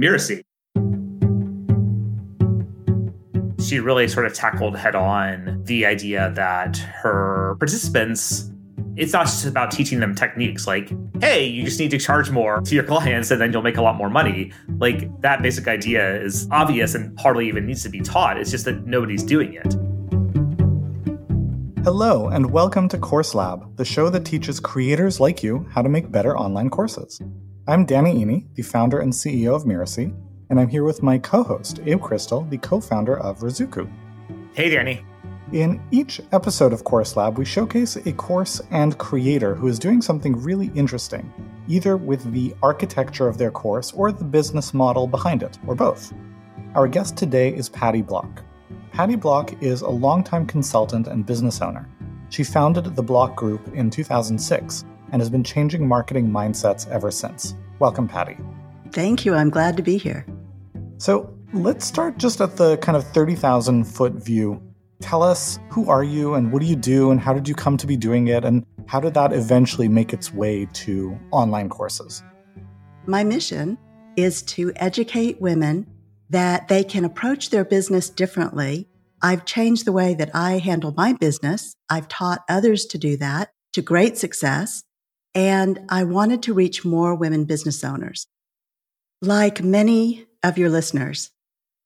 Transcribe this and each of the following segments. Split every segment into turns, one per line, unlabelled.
Mirasee. She really sort of tackled head on the idea that her participants it's not just about teaching them techniques like, hey, you just need to charge more to your clients and then you'll make a lot more money. Like that basic idea is obvious and hardly even needs to be taught. It's just that nobody's doing it.
Hello, and welcome to Course Lab, the show that teaches creators like you how to make better online courses. I'm Danny Iny, the founder and CEO of Mirasee, and I'm here with my co host, Abe Crystal, the co founder of Ruzuku.
Hey, Danny.
In each episode of Course Lab, we showcase a course and creator who is doing something really interesting, either with the architecture of their course or the business model behind it, or both. Our guest today is Patty Block. Patty Block is a longtime consultant and business owner. She founded the Block Group in 2006 and has been changing marketing mindsets ever since. Welcome, Patty.
Thank you. I'm glad to be here.
So let's start just at the kind of 30,000 foot view Tell us who are you and what do you do and how did you come to be doing it and how did that eventually make its way to online courses?
My mission is to educate women that they can approach their business differently. I've changed the way that I handle my business. I've taught others to do that to great success. And I wanted to reach more women business owners. Like many of your listeners,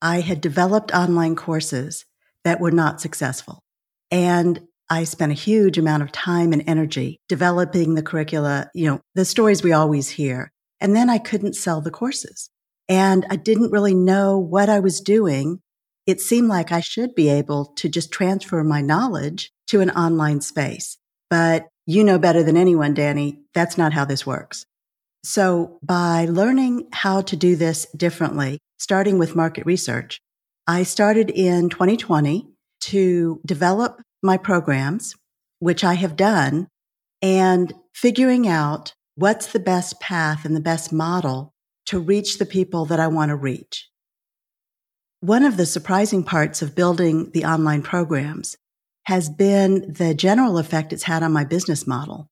I had developed online courses that were not successful. And I spent a huge amount of time and energy developing the curricula, you know, the stories we always hear. And then I couldn't sell the courses and I didn't really know what I was doing. It seemed like I should be able to just transfer my knowledge to an online space. But you know better than anyone, Danny, that's not how this works. So by learning how to do this differently, starting with market research, I started in 2020 to develop my programs, which I have done, and figuring out what's the best path and the best model to reach the people that I want to reach. One of the surprising parts of building the online programs has been the general effect it's had on my business model.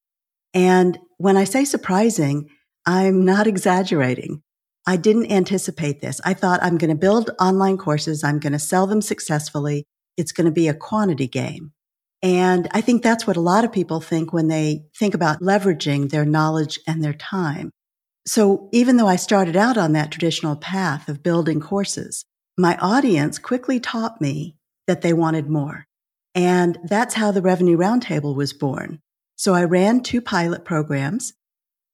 And when I say surprising, I'm not exaggerating. I didn't anticipate this. I thought I'm going to build online courses. I'm going to sell them successfully. It's going to be a quantity game. And I think that's what a lot of people think when they think about leveraging their knowledge and their time. So even though I started out on that traditional path of building courses, my audience quickly taught me that they wanted more. And that's how the Revenue Roundtable was born. So I ran two pilot programs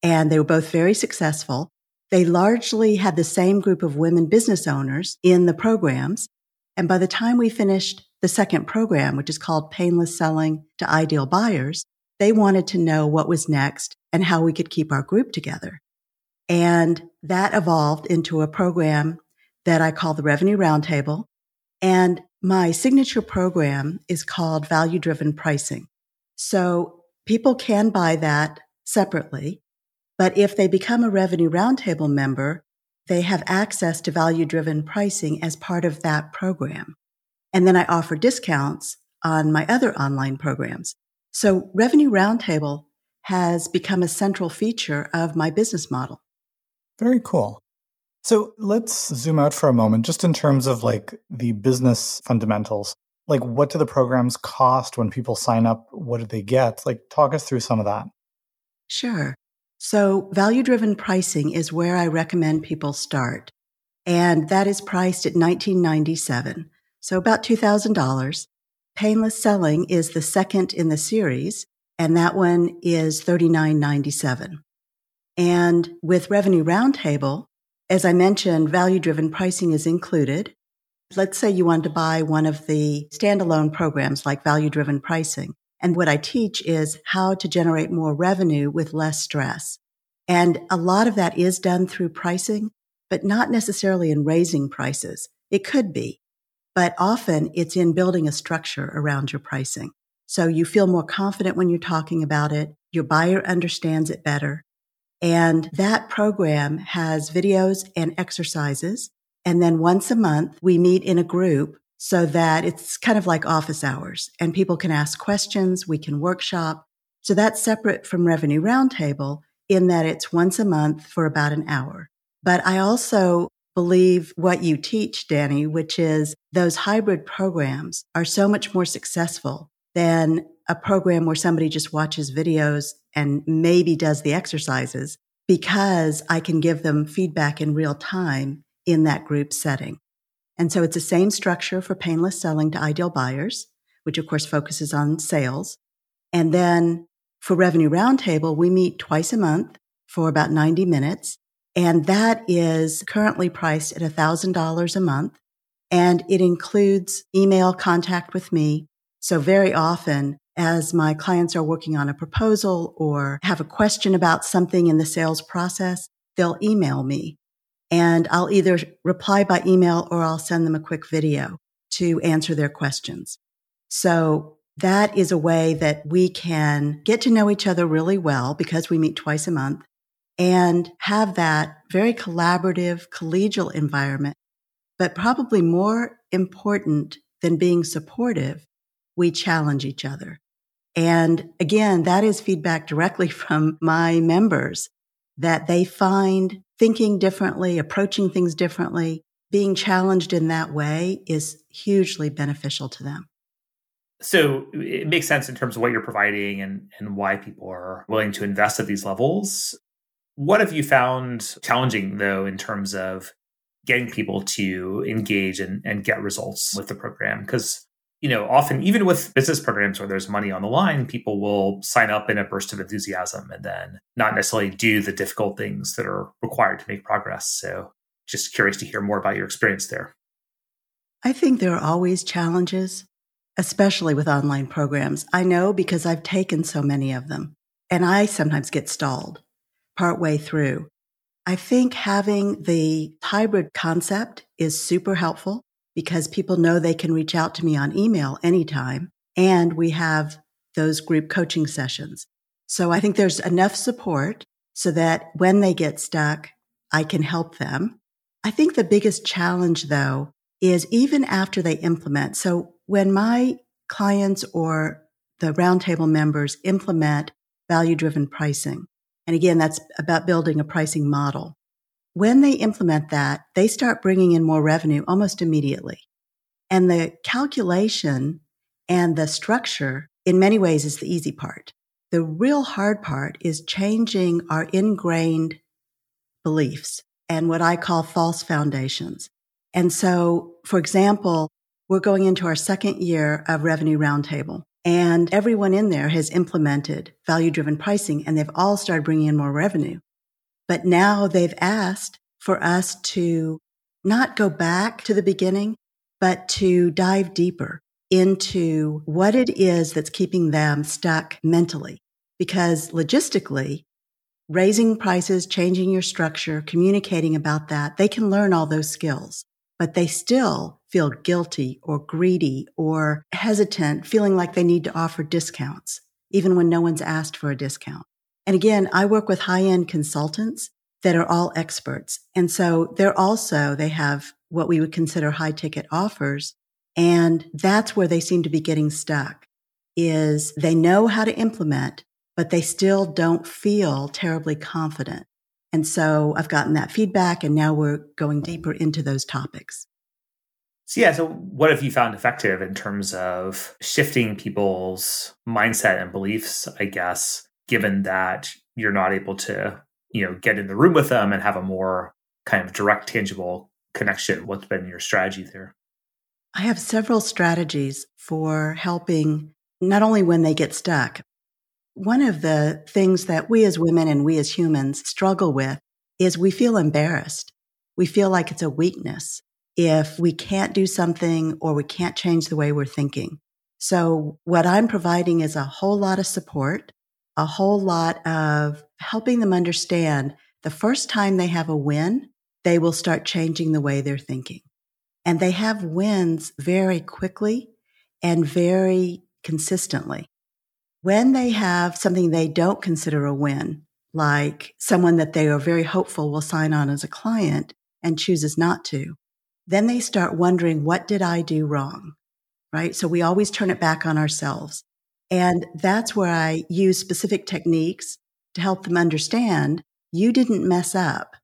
and they were both very successful. They largely had the same group of women business owners in the programs. And by the time we finished the second program, which is called Painless Selling to Ideal Buyers, they wanted to know what was next and how we could keep our group together. And that evolved into a program that I call the Revenue Roundtable. And my signature program is called Value Driven Pricing. So people can buy that separately. But if they become a Revenue Roundtable member, they have access to value driven pricing as part of that program. And then I offer discounts on my other online programs. So Revenue Roundtable has become a central feature of my business model.
Very cool. So let's zoom out for a moment, just in terms of like the business fundamentals. Like, what do the programs cost when people sign up? What do they get? Like, talk us through some of that.
Sure. So value driven pricing is where I recommend people start. And that is priced at 1997. So about $2,000. Painless selling is the second in the series, and that one is $39.97. And with Revenue Roundtable, as I mentioned, value driven pricing is included. Let's say you want to buy one of the standalone programs like value driven pricing. And what I teach is how to generate more revenue with less stress. And a lot of that is done through pricing, but not necessarily in raising prices. It could be, but often it's in building a structure around your pricing. So you feel more confident when you're talking about it. Your buyer understands it better. And that program has videos and exercises. And then once a month, we meet in a group so that it's kind of like office hours and people can ask questions. We can workshop. So that's separate from Revenue Roundtable in that it's once a month for about an hour. But I also believe what you teach, Danny, which is those hybrid programs are so much more successful than a program where somebody just watches videos and maybe does the exercises because I can give them feedback in real time in that group setting. And so it's the same structure for painless selling to ideal buyers, which of course focuses on sales. And then for Revenue Roundtable, we meet twice a month for about 90 minutes. And that is currently priced at $1,000 a month. And it includes email contact with me. So very often as my clients are working on a proposal or have a question about something in the sales process, they'll email me and I'll either reply by email or I'll send them a quick video to answer their questions. So that is a way that we can get to know each other really well because we meet twice a month and have that very collaborative, collegial environment. But probably more important than being supportive, we challenge each other. And again, that is feedback directly from my members that they find thinking differently, approaching things differently, being challenged in that way is hugely beneficial to them.
So it makes sense in terms of what you're providing and, and why people are willing to invest at these levels. What have you found challenging, though, in terms of getting people to engage and, and get results with the program? Because you know, often even with business programs where there's money on the line, people will sign up in a burst of enthusiasm and then not necessarily do the difficult things that are required to make progress. So just curious to hear more about your experience there.
I think there are always challenges, especially with online programs. I know because I've taken so many of them and I sometimes get stalled partway through. I think having the hybrid concept is super helpful because people know they can reach out to me on email anytime. And we have those group coaching sessions. So I think there's enough support so that when they get stuck, I can help them. I think the biggest challenge though is even after they implement. So when my clients or the roundtable members implement value driven pricing, and again, that's about building a pricing model. When they implement that, they start bringing in more revenue almost immediately. And the calculation and the structure in many ways is the easy part. The real hard part is changing our ingrained beliefs and what I call false foundations. And so, for example, we're going into our second year of Revenue Roundtable and everyone in there has implemented value driven pricing and they've all started bringing in more revenue. But now they've asked for us to not go back to the beginning, but to dive deeper into what it is that's keeping them stuck mentally. Because logistically, raising prices, changing your structure, communicating about that, they can learn all those skills, but they still feel guilty or greedy or hesitant, feeling like they need to offer discounts, even when no one's asked for a discount. And again, I work with high end consultants that are all experts. And so they're also, they have what we would consider high ticket offers. And that's where they seem to be getting stuck is they know how to implement, but they still don't feel terribly confident. And so I've gotten that feedback and now we're going deeper into those topics.
So, yeah, so what have you found effective in terms of shifting people's mindset and beliefs, I guess, given that you're not able to, you know, get in the room with them and have a more kind of direct, tangible connection? What's been your strategy there?
I have several strategies for helping not only when they get stuck. One of the things that we as women and we as humans struggle with is we feel embarrassed. We feel like it's a weakness if we can't do something or we can't change the way we're thinking. So what I'm providing is a whole lot of support a whole lot of helping them understand the first time they have a win, they will start changing the way they're thinking. And they have wins very quickly and very consistently. When they have something they don't consider a win, like someone that they are very hopeful will sign on as a client and chooses not to, then they start wondering, what did I do wrong? Right? So we always turn it back on ourselves. And that's where I use specific techniques to help them understand you didn't mess up.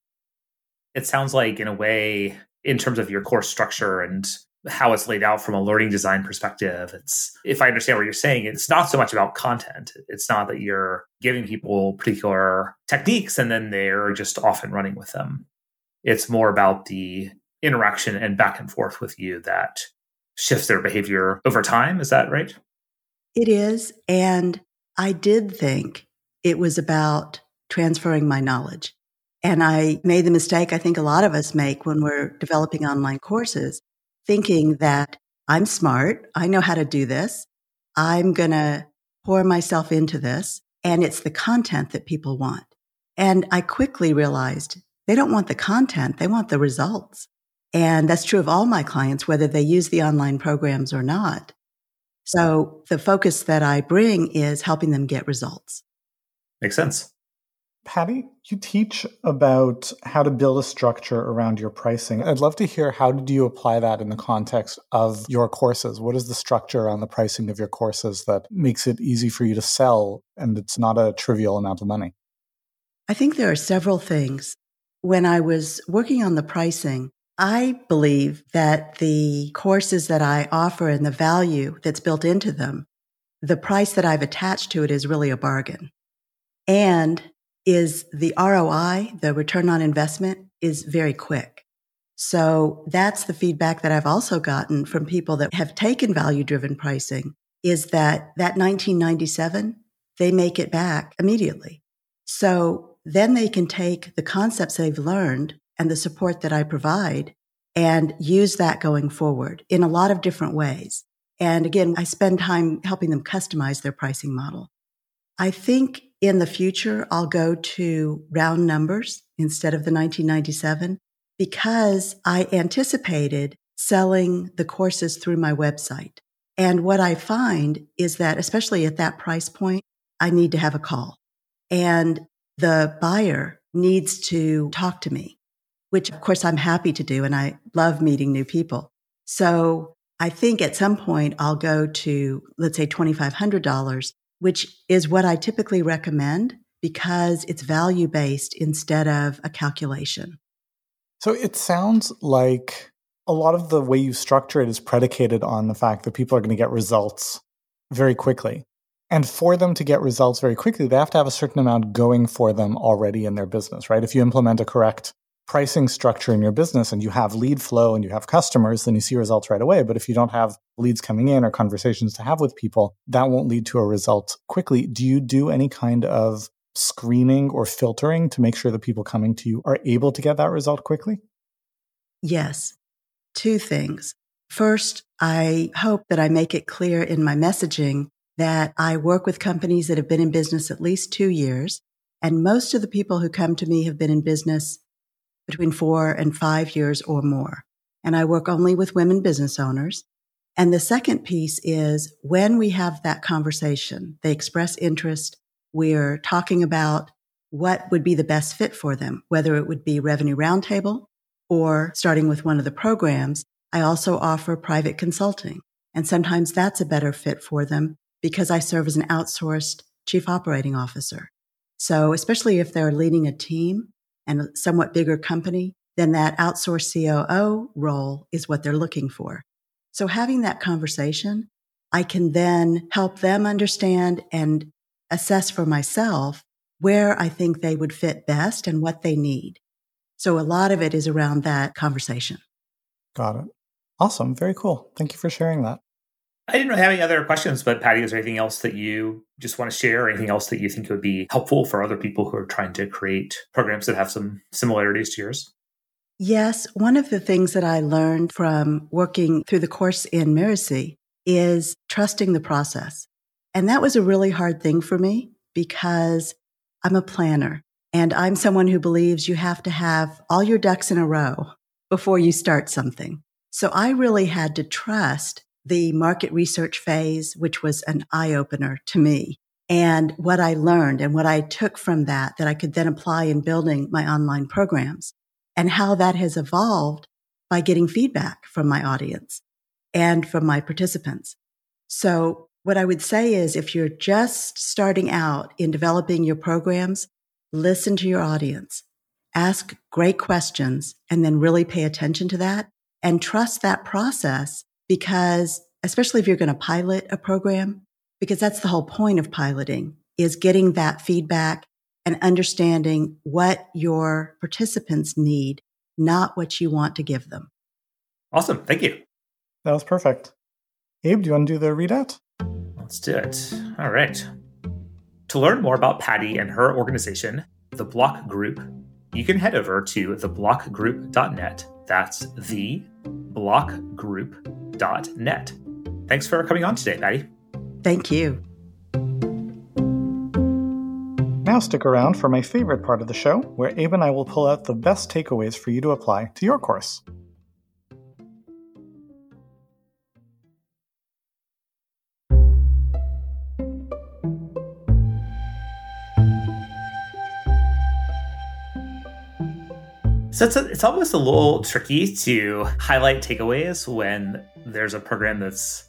it sounds like, in a way, in terms of your course structure and how it's laid out from a learning design perspective. It's, if I understand what you're saying, it's not so much about content. It's not that you're giving people particular techniques and then they're just off and running with them. It's more about the interaction and back and forth with you that shifts their behavior over time. Is that right?
It is. And I did think it was about transferring my knowledge. And I made the mistake I think a lot of us make when we're developing online courses, thinking that I'm smart. I know how to do this. I'm going to pour myself into this. And it's the content that people want. And I quickly realized they don't want the content. They want the results. And that's true of all my clients, whether they use the online programs or not. So the focus that I bring is helping them get results.
Makes sense.
Patty, you teach about how to build a structure around your pricing. I'd love to hear how did you apply that in the context of your courses? What is the structure around the pricing of your courses that makes it easy for you to sell and it's not a trivial amount of money?
I think there are several things. When I was working on the pricing, I believe that the courses that I offer and the value that's built into them, the price that I've attached to it is really a bargain. And is the ROI, the return on investment is very quick. So that's the feedback that I've also gotten from people that have taken value driven pricing is that that 1997, they make it back immediately. So then they can take the concepts they've learned and the support that I provide and use that going forward in a lot of different ways. And again, I spend time helping them customize their pricing model. I think in the future, I'll go to round numbers instead of the 1997 because I anticipated selling the courses through my website. And what I find is that, especially at that price point, I need to have a call and the buyer needs to talk to me which of course I'm happy to do. And I love meeting new people. So I think at some point I'll go to, let's say $2,500, which is what I typically recommend because it's value based instead of a calculation.
So it sounds like a lot of the way you structure it is predicated on the fact that people are going to get results very quickly. And for them to get results very quickly, they have to have a certain amount going for them already in their business, right? If you implement a correct pricing structure in your business and you have lead flow and you have customers, then you see results right away. But if you don't have leads coming in or conversations to have with people, that won't lead to a result quickly. Do you do any kind of screening or filtering to make sure the people coming to you are able to get that result quickly?
Yes. Two things. First, I hope that I make it clear in my messaging that I work with companies that have been in business at least two years. And most of the people who come to me have been in business between four and five years or more. And I work only with women business owners. And the second piece is when we have that conversation, they express interest. We're talking about what would be the best fit for them, whether it would be revenue roundtable or starting with one of the programs. I also offer private consulting. And sometimes that's a better fit for them because I serve as an outsourced chief operating officer. So especially if they're leading a team, and a somewhat bigger company, then that outsourced COO role is what they're looking for. So having that conversation, I can then help them understand and assess for myself where I think they would fit best and what they need. So a lot of it is around that conversation.
Got it. Awesome. Very cool. Thank you for sharing that.
I didn't have any other questions, but Patty, is there anything else that you just want to share? Anything else that you think would be helpful for other people who are trying to create programs that have some similarities to yours?
Yes. One of the things that I learned from working through the course in Mirasee is trusting the process. And that was a really hard thing for me because I'm a planner and I'm someone who believes you have to have all your ducks in a row before you start something. So I really had to trust the market research phase, which was an eye opener to me. And what I learned and what I took from that, that I could then apply in building my online programs and how that has evolved by getting feedback from my audience and from my participants. So what I would say is if you're just starting out in developing your programs, listen to your audience ask great questions and then really pay attention to that and trust that process because especially if you're going to pilot a program, because that's the whole point of piloting is getting that feedback and understanding what your participants need, not what you want to give them.
Awesome. Thank you.
That was perfect. Abe, do you want to do the readout?
Let's do it. All right. To learn more about Patty and her organization, The Block Group, you can head over to theblockgroup.net. That's theblockgroup.net. Thanks for coming on today, Patty.
Thank you.
Now stick around for my favorite part of the show, where Abe and I will pull out the best takeaways for you to apply to your course.
So it's, a, it's almost a little tricky to highlight takeaways when there's a program that's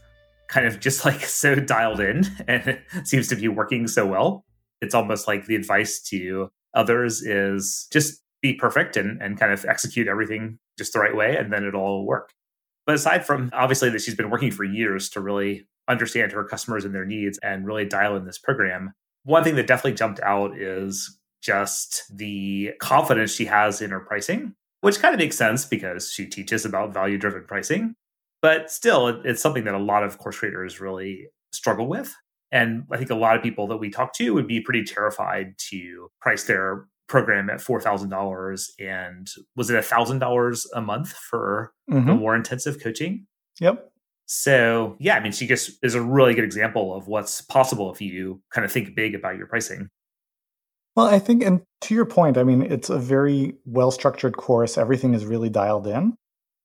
kind of just like so dialed in and seems to be working so well. It's almost like the advice to others is just be perfect and, and kind of execute everything just the right way and then it'll all work. But aside from obviously that she's been working for years to really understand her customers and their needs and really dial in this program, one thing that definitely jumped out is just the confidence she has in her pricing, which kind of makes sense because she teaches about value driven pricing. But still, it's something that a lot of course creators really struggle with. And I think a lot of people that we talk to would be pretty terrified to price their program at $4,000. And was it $1,000 a month for mm-hmm. the more intensive coaching?
Yep.
So, yeah, I mean, she just is a really good example of what's possible if you kind of think big about your pricing.
Well, I think, and to your point, I mean, it's a very well structured course. Everything is really dialed in,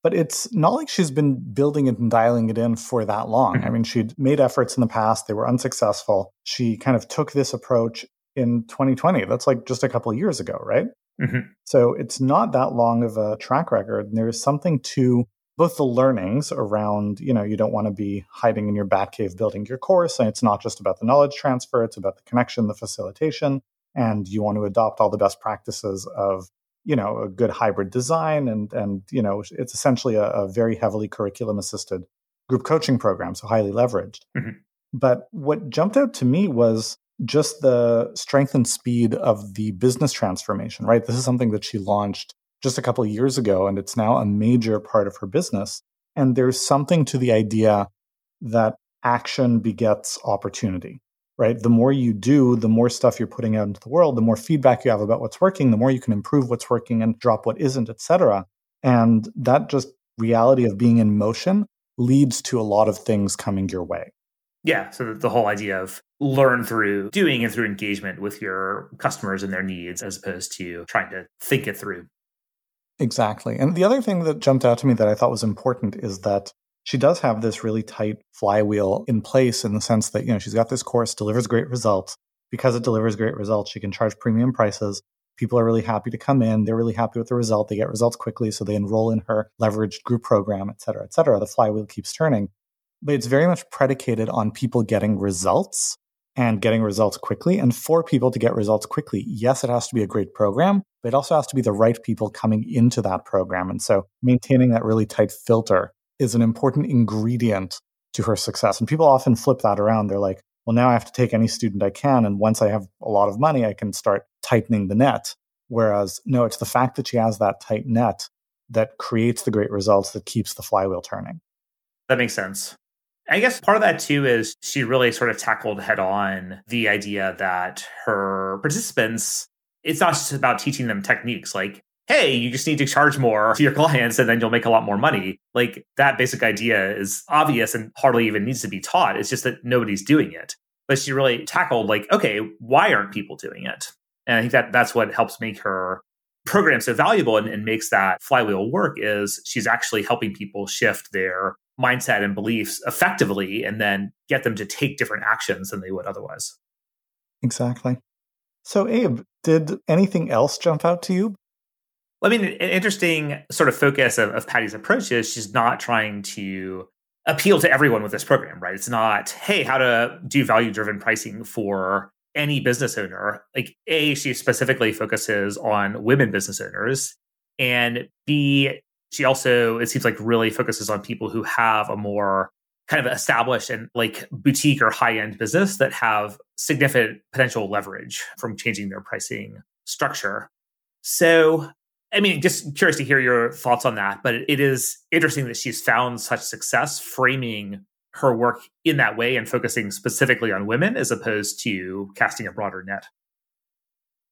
but it's not like she's been building it and dialing it in for that long. Mm-hmm. I mean, she'd made efforts in the past, they were unsuccessful. She kind of took this approach in 2020. That's like just a couple of years ago, right? Mm-hmm. So it's not that long of a track record. And there is something to both the learnings around, you know, you don't want to be hiding in your bat cave building your course. And it's not just about the knowledge transfer, it's about the connection, the facilitation and you want to adopt all the best practices of you know a good hybrid design and and you know it's essentially a, a very heavily curriculum assisted group coaching program so highly leveraged. Mm-hmm. but what jumped out to me was just the strength and speed of the business transformation right? This is something that she launched just a couple of years ago and it's now a major part of her business. And there's something to the idea that action begets opportunity right? The more you do, the more stuff you're putting out into the world, the more feedback you have about what's working, the more you can improve what's working and drop what isn't, etc. And that just reality of being in motion leads to a lot of things coming your way.
Yeah. So the whole idea of learn through doing and through engagement with your customers and their needs as opposed to trying to think it through.
Exactly. And the other thing that jumped out to me that I thought was important is that she does have this really tight flywheel in place in the sense that, you know, she's got this course, delivers great results. Because it delivers great results, she can charge premium prices. People are really happy to come in. They're really happy with the result. They get results quickly. So they enroll in her leveraged group program, et cetera, et cetera. The flywheel keeps turning. But it's very much predicated on people getting results and getting results quickly. And for people to get results quickly, yes, it has to be a great program, but it also has to be the right people coming into that program. And so maintaining that really tight filter is an important ingredient to her success. And people often flip that around. They're like, well, now I have to take any student I can. And once I have a lot of money, I can start tightening the net. Whereas, no, it's the fact that she has that tight net that creates the great results that keeps the flywheel turning.
That makes sense. I guess part of that too is she really sort of tackled head on the idea that her participants, it's not just about teaching them techniques. Like hey, you just need to charge more to your clients and then you'll make a lot more money. Like that basic idea is obvious and hardly even needs to be taught. It's just that nobody's doing it. But she really tackled like, okay, why aren't people doing it? And I think that that's what helps make her program so valuable and, and makes that flywheel work is she's actually helping people shift their mindset and beliefs effectively and then get them to take different actions than they would otherwise.
Exactly. So, Abe, did anything else jump out to you
I mean, an interesting sort of focus of, of Patty's approach is she's not trying to appeal to everyone with this program, right? It's not, hey, how to do value driven pricing for any business owner. Like, A, she specifically focuses on women business owners. And B, she also, it seems like, really focuses on people who have a more kind of established and like boutique or high end business that have significant potential leverage from changing their pricing structure. So, I mean, just curious to hear your thoughts on that. But it is interesting that she's found such success framing her work in that way and focusing specifically on women as opposed to casting a broader net.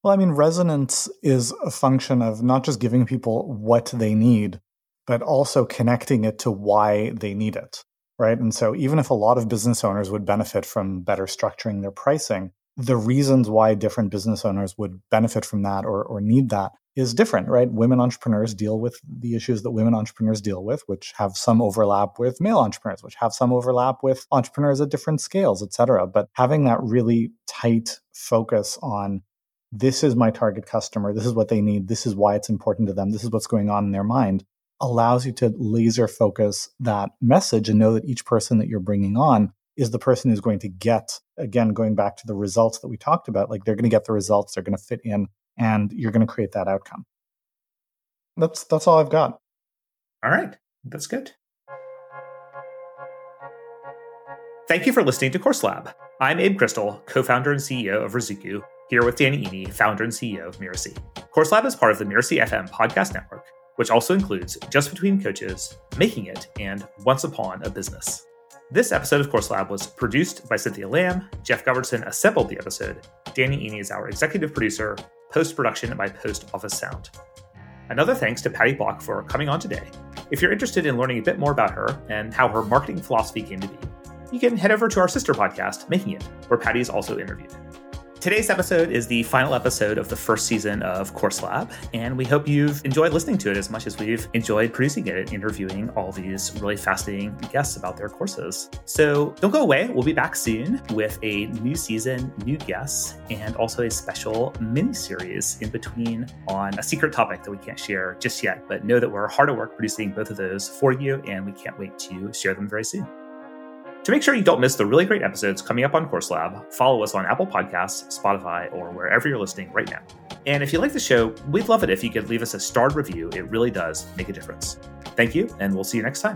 Well, I mean, resonance is a function of not just giving people what they need, but also connecting it to why they need it right? And so even if a lot of business owners would benefit from better structuring their pricing, the reasons why different business owners would benefit from that or, or need that is different, right? Women entrepreneurs deal with the issues that women entrepreneurs deal with, which have some overlap with male entrepreneurs, which have some overlap with entrepreneurs at different scales, et cetera. But having that really tight focus on this is my target customer, this is what they need, this is why it's important to them, this is what's going on in their mind, allows you to laser focus that message and know that each person that you're bringing on is the person who's going to get again going back to the results that we talked about like they're going to get the results they're going to fit in and you're going to create that outcome that's that's all i've got
all right that's good thank you for listening to course lab i'm abe crystal co-founder and ceo of Ruzuku, here with danny iny founder and ceo of Mirasee. course lab is part of the Mirasee fm podcast network which also includes Just Between Coaches, Making It, and Once Upon a Business. This episode of Course Lab was produced by Cynthia Lamb. Jeff Govertson assembled the episode. Danny Iny is our executive producer, post production by Post Office Sound. Another thanks to Patty Block for coming on today. If you're interested in learning a bit more about her and how her marketing philosophy came to be, you can head over to our sister podcast, Making It, where Patty is also interviewed. Today's episode is the final episode of the first season of Course Lab, and we hope you've enjoyed listening to it as much as we've enjoyed producing it and interviewing all these really fascinating guests about their courses. So don't go away. We'll be back soon with a new season, new guests, and also a special mini series in between on a secret topic that we can't share just yet. But know that we're hard at work producing both of those for you, and we can't wait to share them very soon. To make sure you don't miss the really great episodes coming up on Course Lab, follow us on Apple Podcasts, Spotify, or wherever you're listening right now. And if you like the show, we'd love it if you could leave us a starred review. It really does make a difference. Thank you, and we'll see you next time.